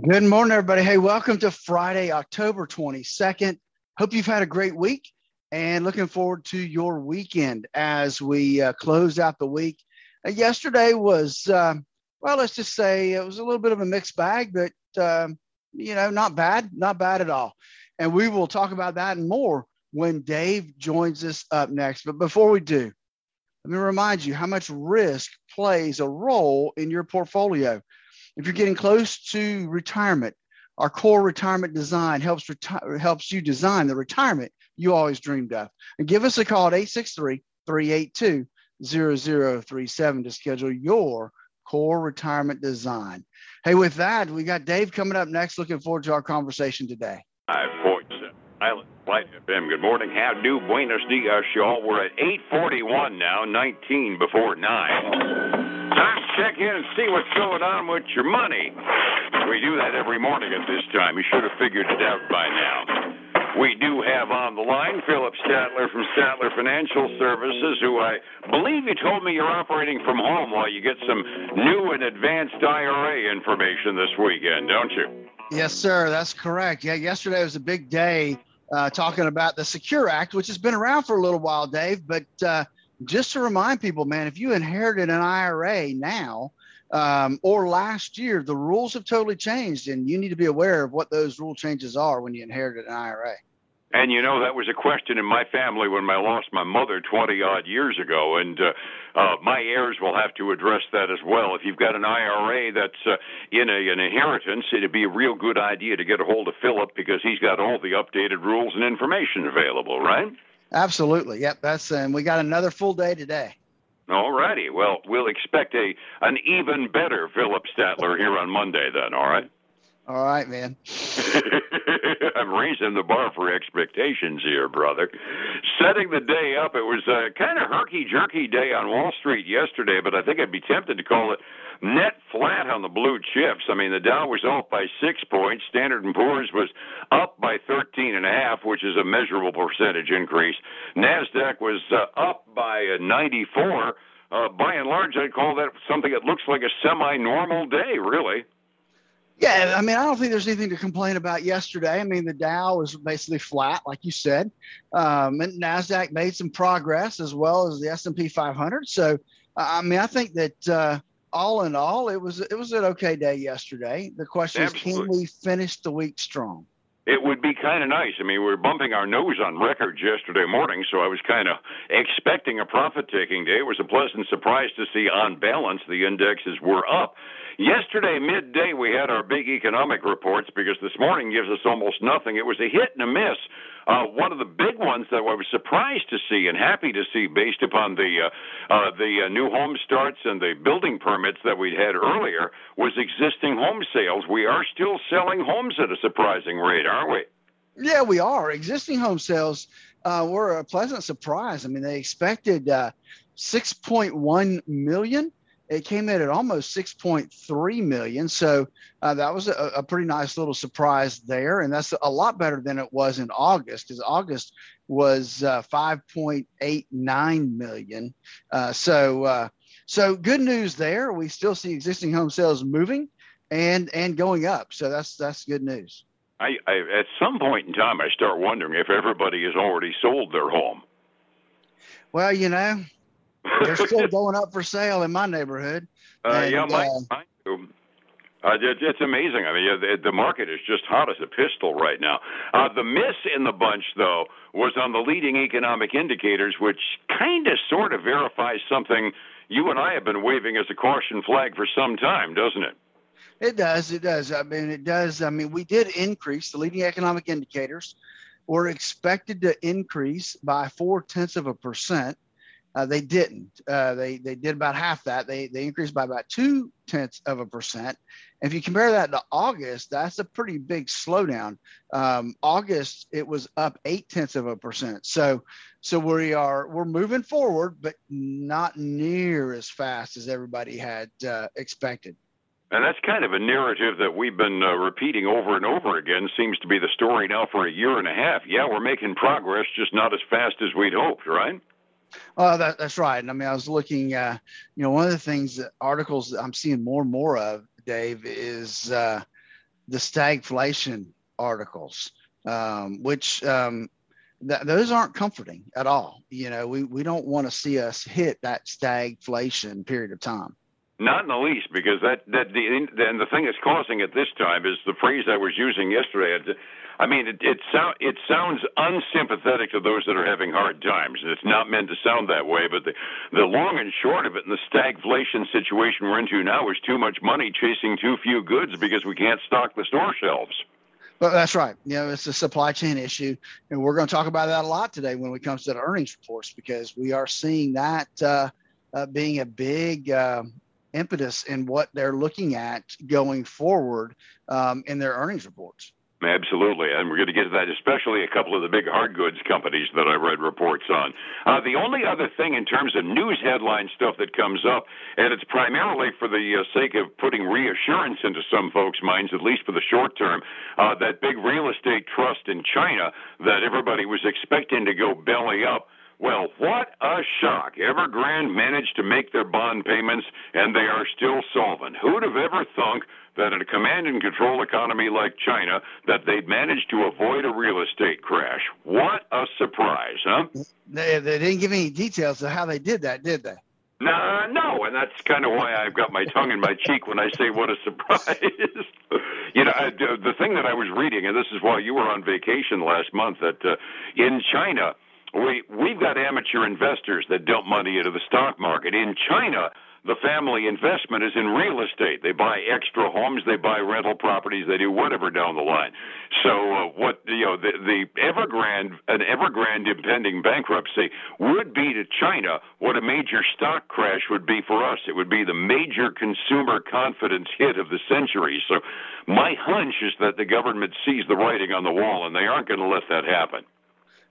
Good morning, everybody. Hey, welcome to Friday, October 22nd. Hope you've had a great week and looking forward to your weekend as we uh, close out the week. Uh, yesterday was, uh, well, let's just say it was a little bit of a mixed bag, but, um, you know, not bad, not bad at all. And we will talk about that and more when Dave joins us up next. But before we do, let me remind you how much risk plays a role in your portfolio. If you're getting close to retirement, our core retirement design helps reti- helps you design the retirement you always dreamed of. And give us a call at 863 382 0037 to schedule your core retirement design. Hey, with that, we got Dave coming up next. Looking forward to our conversation today. Five points. Island Flight FM. Good morning. How do Buenos Dias, y'all? We're at 841 now, 19 before 9 check in and see what's going on with your money. We do that every morning at this time. You should have figured it out by now. We do have on the line Phillip Statler from Statler Financial Services, who I believe you told me you're operating from home while you get some new and advanced IRA information this weekend, don't you? Yes, sir. That's correct. Yeah, yesterday was a big day uh, talking about the Secure Act, which has been around for a little while, Dave, but uh, just to remind people, man, if you inherited an IRA now um, or last year, the rules have totally changed, and you need to be aware of what those rule changes are when you inherited an IRA. And you know that was a question in my family when I lost my mother 20 odd years ago, and uh, uh, my heirs will have to address that as well. If you've got an IRA that's uh, in a, an inheritance, it'd be a real good idea to get a hold of Phillip because he's got all the updated rules and information available, right? Absolutely. Yep. That's and we got another full day today. All righty. Well, we'll expect a an even better Phillip Statler here on Monday then, all right? All right, man. I'm raising the bar for expectations here, brother. Setting the day up, it was a kind of herky jerky day on Wall Street yesterday, but I think I'd be tempted to call it net flat on the blue chips. I mean, the Dow was off by six points. Standard and Poor's was up by thirteen and a half, which is a measurable percentage increase. Nasdaq was uh, up by uh, 94. Uh, by and large, I'd call that something that looks like a semi-normal day, really. Yeah, I mean, I don't think there's anything to complain about yesterday. I mean, the Dow was basically flat, like you said, um, and Nasdaq made some progress as well as the S&P 500. So, I mean, I think that uh, all in all, it was it was an okay day yesterday. The question Absolutely. is, can we finish the week strong? It would be kind of nice. I mean, we were bumping our nose on records yesterday morning, so I was kind of expecting a profit taking day. It was a pleasant surprise to see, on balance, the indexes were up. Yesterday, midday, we had our big economic reports because this morning gives us almost nothing. It was a hit and a miss. Uh, one of the big ones that I was surprised to see and happy to see, based upon the uh, uh, the uh, new home starts and the building permits that we'd had earlier, was existing home sales. We are still selling homes at a surprising rate, aren't we? Yeah, we are. Existing home sales uh, were a pleasant surprise. I mean, they expected uh, 6.1 million it came in at almost 6.3 million. So uh, that was a, a, pretty nice little surprise there. And that's a lot better than it was in August, because August was uh, 5.89 million. Uh, so, uh, so good news there. We still see existing home sales moving and, and going up. So that's, that's good news. I, I, at some point in time, I start wondering if everybody has already sold their home. Well, you know, they're still going up for sale in my neighborhood. Uh, and, yeah, mine, uh, mine too. Uh, it, it's amazing. I mean, the, the market is just hot as a pistol right now. Uh, the miss in the bunch, though, was on the leading economic indicators, which kind of sort of verifies something you and I have been waving as a caution flag for some time, doesn't it? It does. It does. I mean, it does. I mean, we did increase the leading economic indicators were expected to increase by four tenths of a percent uh, they didn't. Uh, they they did about half that. They they increased by about two tenths of a percent. If you compare that to August, that's a pretty big slowdown. Um, August it was up eight tenths of a percent. So so we are we're moving forward, but not near as fast as everybody had uh, expected. And that's kind of a narrative that we've been uh, repeating over and over again. Seems to be the story now for a year and a half. Yeah, we're making progress, just not as fast as we'd hoped, right? Oh, that, that's right. And I mean, I was looking, uh, you know, one of the things, that articles that I'm seeing more and more of, Dave, is uh, the stagflation articles, um, which um, th- those aren't comforting at all. You know, we, we don't want to see us hit that stagflation period of time. Not in the least, because that that the and the thing that's causing it this time is the phrase I was using yesterday. I mean, it it, it sounds unsympathetic to those that are having hard times. and It's not meant to sound that way, but the the long and short of it, and the stagflation situation we're into now, is too much money chasing too few goods because we can't stock the store shelves. Well, that's right. You know, it's a supply chain issue, and we're going to talk about that a lot today when it comes to the earnings reports because we are seeing that uh, uh, being a big uh, impetus in what they're looking at going forward um, in their earnings reports. Absolutely, and we're going to get to that, especially a couple of the big hard goods companies that I read reports on. Uh, the only other thing in terms of news headline stuff that comes up, and it's primarily for the uh, sake of putting reassurance into some folks' minds, at least for the short term, uh, that big real estate trust in China that everybody was expecting to go belly up well, what a shock. Evergrande managed to make their bond payments, and they are still solvent. Who'd have ever thunk that in a command and control economy like China, that they'd managed to avoid a real estate crash? What a surprise, huh? They, they didn't give any details of how they did that, did they? No, no, and that's kind of why I've got my tongue in my cheek when I say what a surprise. you know, I, the thing that I was reading, and this is while you were on vacation last month, that uh, in China, we we've got amateur investors that dump money into the stock market. In China, the family investment is in real estate. They buy extra homes, they buy rental properties, they do whatever down the line. So uh, what you know, the, the Evergrande, an Evergrande impending bankruptcy would be to China what a major stock crash would be for us. It would be the major consumer confidence hit of the century. So my hunch is that the government sees the writing on the wall, and they aren't going to let that happen.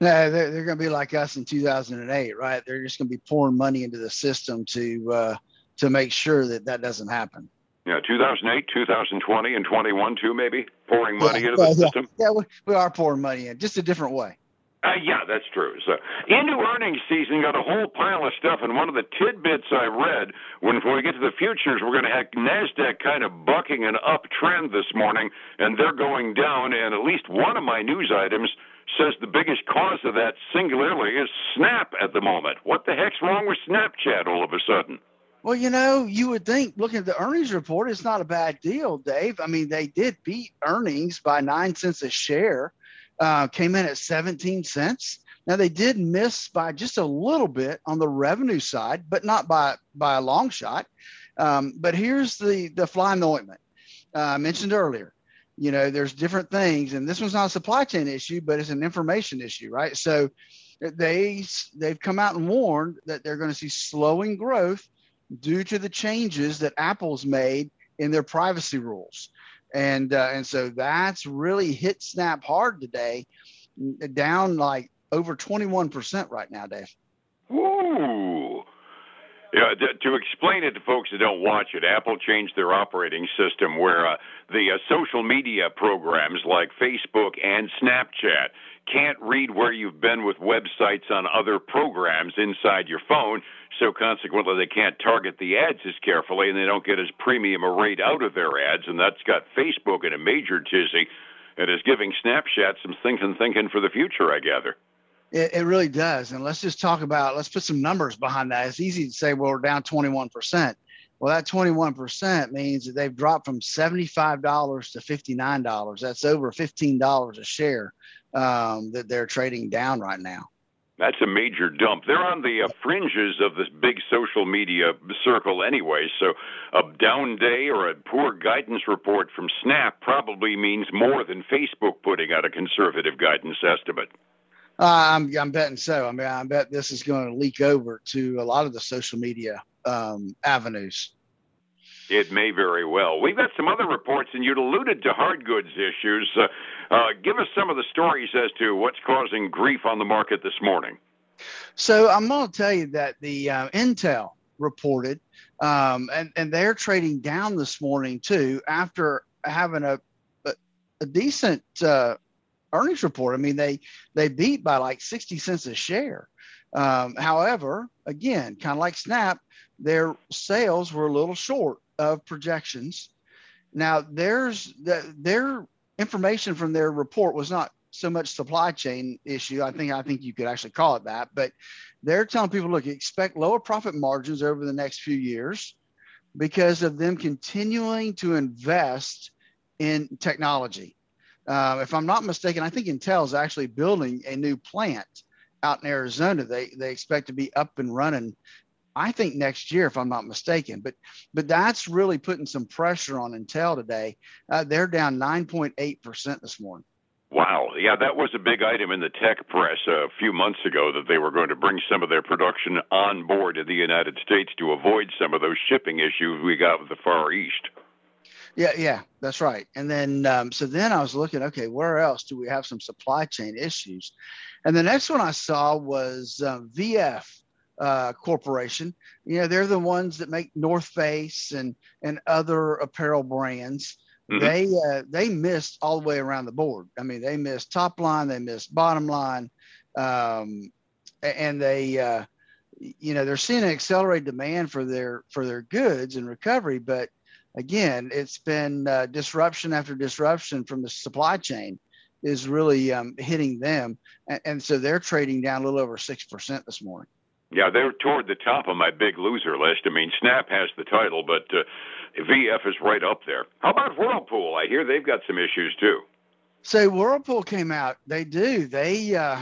No, they're, they're going to be like us in 2008, right? They're just going to be pouring money into the system to uh, to make sure that that doesn't happen. Yeah, 2008, 2020, and 21 too, maybe pouring money yeah, into the yeah, system. Yeah, we, we are pouring money in, just a different way. Uh, yeah, that's true. So, into earnings season, got a whole pile of stuff, and one of the tidbits I read when, when we get to the futures, we're going to have Nasdaq kind of bucking an uptrend this morning, and they're going down. And at least one of my news items says the biggest cause of that singularly is Snap at the moment. What the heck's wrong with Snapchat all of a sudden? Well, you know, you would think looking at the earnings report, it's not a bad deal, Dave. I mean, they did beat earnings by nine cents a share, uh, came in at 17 cents. Now they did miss by just a little bit on the revenue side, but not by by a long shot. Um, but here's the the fly in the ointment uh, I mentioned earlier you know there's different things and this one's not a supply chain issue but it's an information issue right so they they've come out and warned that they're going to see slowing growth due to the changes that apple's made in their privacy rules and uh, and so that's really hit snap hard today down like over 21% right now dave Ooh. Yeah, to explain it to folks that don't watch it, Apple changed their operating system where uh, the uh, social media programs like Facebook and Snapchat can't read where you've been with websites on other programs inside your phone. So consequently, they can't target the ads as carefully, and they don't get as premium a rate out of their ads, and that's got Facebook in a major tizzy. It is giving Snapchat some thinking, thinking for the future, I gather. It, it, really does. And let's just talk about, let's put some numbers behind that. It's easy to say, well, we're down 21%. Well, that 21% means that they've dropped from $75 to $59. That's over $15 a share um, that they're trading down right now. That's a major dump. They're on the uh, fringes of this big social media circle anyway. So a down day or a poor guidance report from Snap probably means more than Facebook putting out a conservative guidance estimate. Uh, I'm, I'm betting so. I mean, I bet this is going to leak over to a lot of the social media um, avenues. It may very well. We've got some other reports, and you'd alluded to hard goods issues. Uh, uh, give us some of the stories as to what's causing grief on the market this morning. So I'm going to tell you that the uh, Intel reported, um, and and they're trading down this morning too after having a a, a decent uh, earnings report. I mean, they they beat by like 60 cents a share. Um, however, again, kind of like Snap, their sales were a little short of projections. Now, there's the, their information from their report was not so much supply chain issue. I think I think you could actually call it that, but they're telling people, look, expect lower profit margins over the next few years because of them continuing to invest in technology. Uh, if I'm not mistaken, I think Intel is actually building a new plant out in Arizona. They they expect to be up and running. I think next year, if I'm not mistaken, but but that's really putting some pressure on Intel today. Uh, they're down 9.8 percent this morning. Wow. Yeah, that was a big item in the tech press a few months ago that they were going to bring some of their production on board to the United States to avoid some of those shipping issues we got with the Far East. Yeah, yeah, that's right. And then, um, so then I was looking, okay, where else do we have some supply chain issues? And the next one I saw was uh, VF uh, Corporation. You know, they're the ones that make North Face and and other apparel brands. Mm-hmm. They uh, they missed all the way around the board. I mean, they missed top line, they missed bottom line, um, and they uh, you know they're seeing an accelerated demand for their for their goods and recovery, but again, it's been uh, disruption after disruption from the supply chain is really um, hitting them, and, and so they're trading down a little over six percent this morning. Yeah, they're toward the top of my big loser list. I mean, Snap has the title, but uh, VF is right up there. How about Whirlpool? I hear they've got some issues too. So Whirlpool came out. They do. They, uh,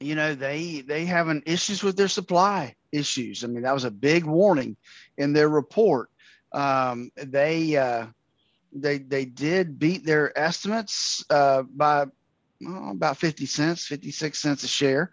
you know, they they having issues with their supply issues. I mean, that was a big warning in their report. Um, they uh, they they did beat their estimates uh, by about 50 cents, 56 cents a share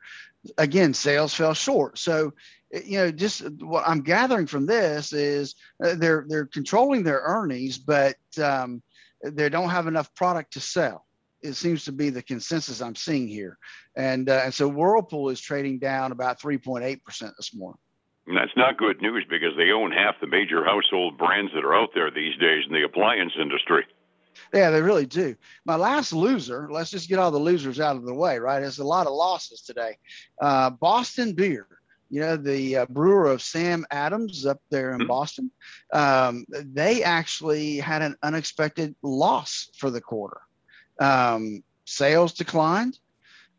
again, sales fell short. So, you know, just what I'm gathering from this is uh, they're they're controlling their earnings, but um, they don't have enough product to sell. It seems to be the consensus I'm seeing here, and uh, and so Whirlpool is trading down about 3.8 percent this morning. And that's not good news because they own half the major household brands that are out there these days in the appliance industry. Yeah, they really do. My last loser, let's just get all the losers out of the way, right? There's a lot of losses today. Uh, Boston Beer, you know, the uh, brewer of Sam Adams up there in mm-hmm. Boston, um, they actually had an unexpected loss for the quarter. Um, sales declined.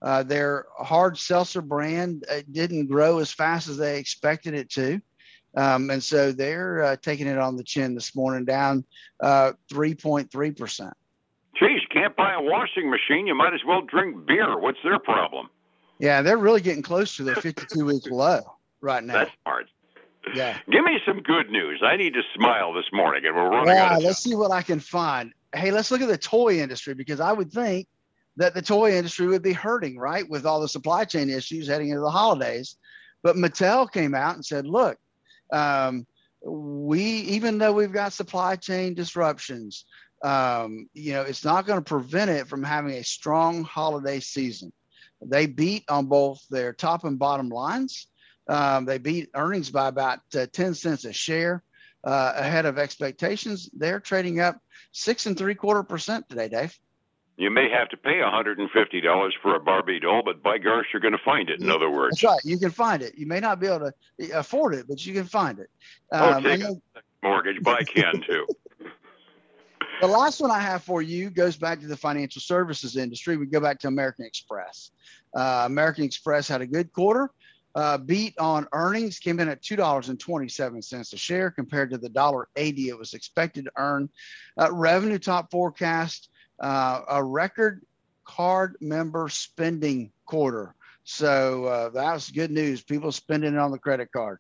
Uh, their hard seltzer brand uh, didn't grow as fast as they expected it to. Um, and so they're uh, taking it on the chin this morning, down uh, 3.3%. Geez, can't buy a washing machine. You might as well drink beer. What's their problem? Yeah, they're really getting close to their 52 week low right now. That's hard. Yeah. Give me some good news. I need to smile this morning, and we're running yeah, out of Let's see what I can find. Hey, let's look at the toy industry because I would think that the toy industry would be hurting, right, with all the supply chain issues heading into the holidays. But Mattel came out and said, look, um, we even though we've got supply chain disruptions, um, you know, it's not going to prevent it from having a strong holiday season. They beat on both their top and bottom lines. Um, they beat earnings by about uh, 10 cents a share uh, ahead of expectations. They're trading up six and three quarter percent today, Dave. You may have to pay $150 for a Barbie doll, but by gosh, you're going to find it. In other words, that's right. You can find it. You may not be able to afford it, but you can find it. Um, oh, take a mortgage. Buy can too. the last one I have for you goes back to the financial services industry. We go back to American Express. Uh, American Express had a good quarter. Uh, beat on earnings came in at two dollars and twenty seven cents a share compared to the dollar eighty it was expected to earn. Uh, revenue top forecast uh, a record card member spending quarter. So uh, that was good news. People spending it on the credit card,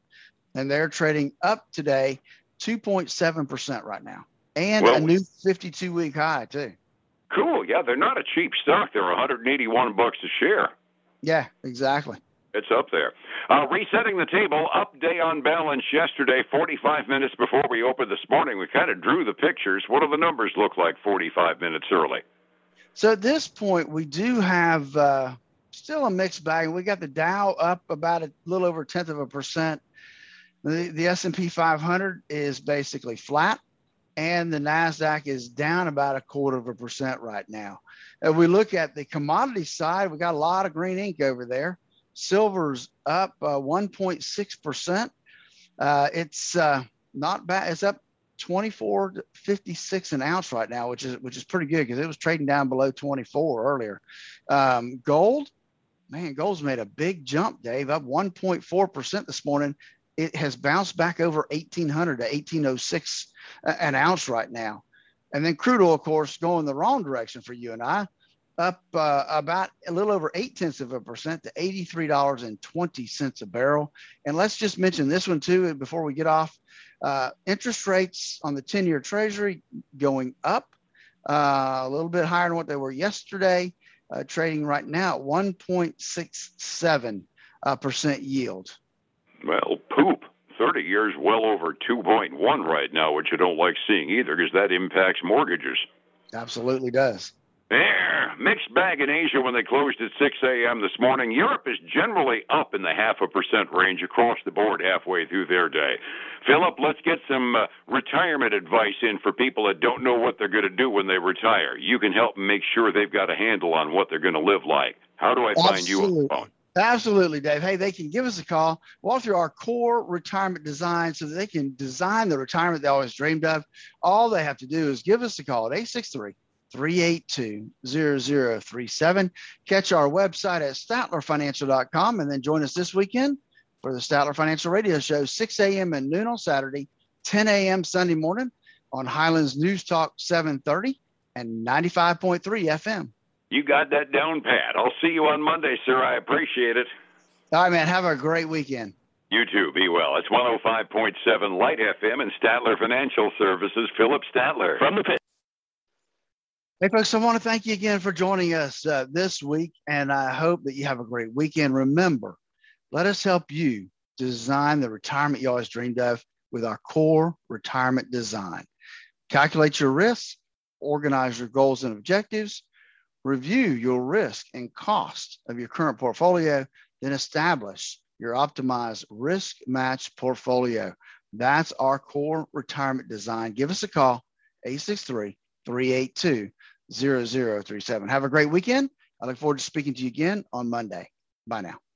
and they're trading up today, 2.7% right now, and well, a new 52 week high, too. Cool. Yeah, they're not a cheap stock. They're 181 bucks a share. Yeah, exactly. It's up there. Uh, resetting the table, up day on balance yesterday, 45 minutes before we opened this morning. We kind of drew the pictures. What do the numbers look like 45 minutes early? So at this point, we do have uh, still a mixed bag. We got the Dow up about a little over a tenth of a percent. The, the S&P 500 is basically flat, and the Nasdaq is down about a quarter of a percent right now. If we look at the commodity side, we got a lot of green ink over there. Silver's up uh, 1.6%. Uh, it's uh, not bad. It's up 24 to 56 an ounce right now, which is which is pretty good because it was trading down below 24 earlier. Um, gold, man, gold's made a big jump, Dave, up 1.4 percent this morning. It has bounced back over 1800 to 1806 an ounce right now. And then crude oil, of course, going the wrong direction for you and I, up uh, about a little over eight tenths of a percent to $83.20 a barrel. And let's just mention this one too before we get off. Uh, interest rates on the 10 year treasury going up uh, a little bit higher than what they were yesterday, uh, trading right now at 1.67 uh, percent yield. Well, poop. 30 years well over 2.1 right now, which you don't like seeing either because that impacts mortgages. Absolutely does. Mixed bag in Asia when they closed at 6 a.m. this morning. Europe is generally up in the half a percent range across the board halfway through their day. Phillip, let's get some uh, retirement advice in for people that don't know what they're going to do when they retire. You can help them make sure they've got a handle on what they're going to live like. How do I find Absolutely. you on the phone? Absolutely, Dave. Hey, they can give us a call, walk through our core retirement design so that they can design the retirement they always dreamed of. All they have to do is give us a call at 863 382 0037. Catch our website at statlerfinancial.com and then join us this weekend for the Statler Financial Radio Show, 6 a.m. and noon on Saturday, 10 a.m. Sunday morning on Highlands News Talk 730 and 95.3 FM. You got that down pat. I'll see you on Monday, sir. I appreciate it. All right, man. Have a great weekend. You too. Be well. It's 105.7 Light FM and Statler Financial Services. Phillip Statler from the pit. Hey, folks, I want to thank you again for joining us uh, this week, and I hope that you have a great weekend. Remember, let us help you design the retirement you always dreamed of with our core retirement design. Calculate your risks, organize your goals and objectives, Review your risk and cost of your current portfolio, then establish your optimized risk match portfolio. That's our core retirement design. Give us a call, 863 382 0037. Have a great weekend. I look forward to speaking to you again on Monday. Bye now.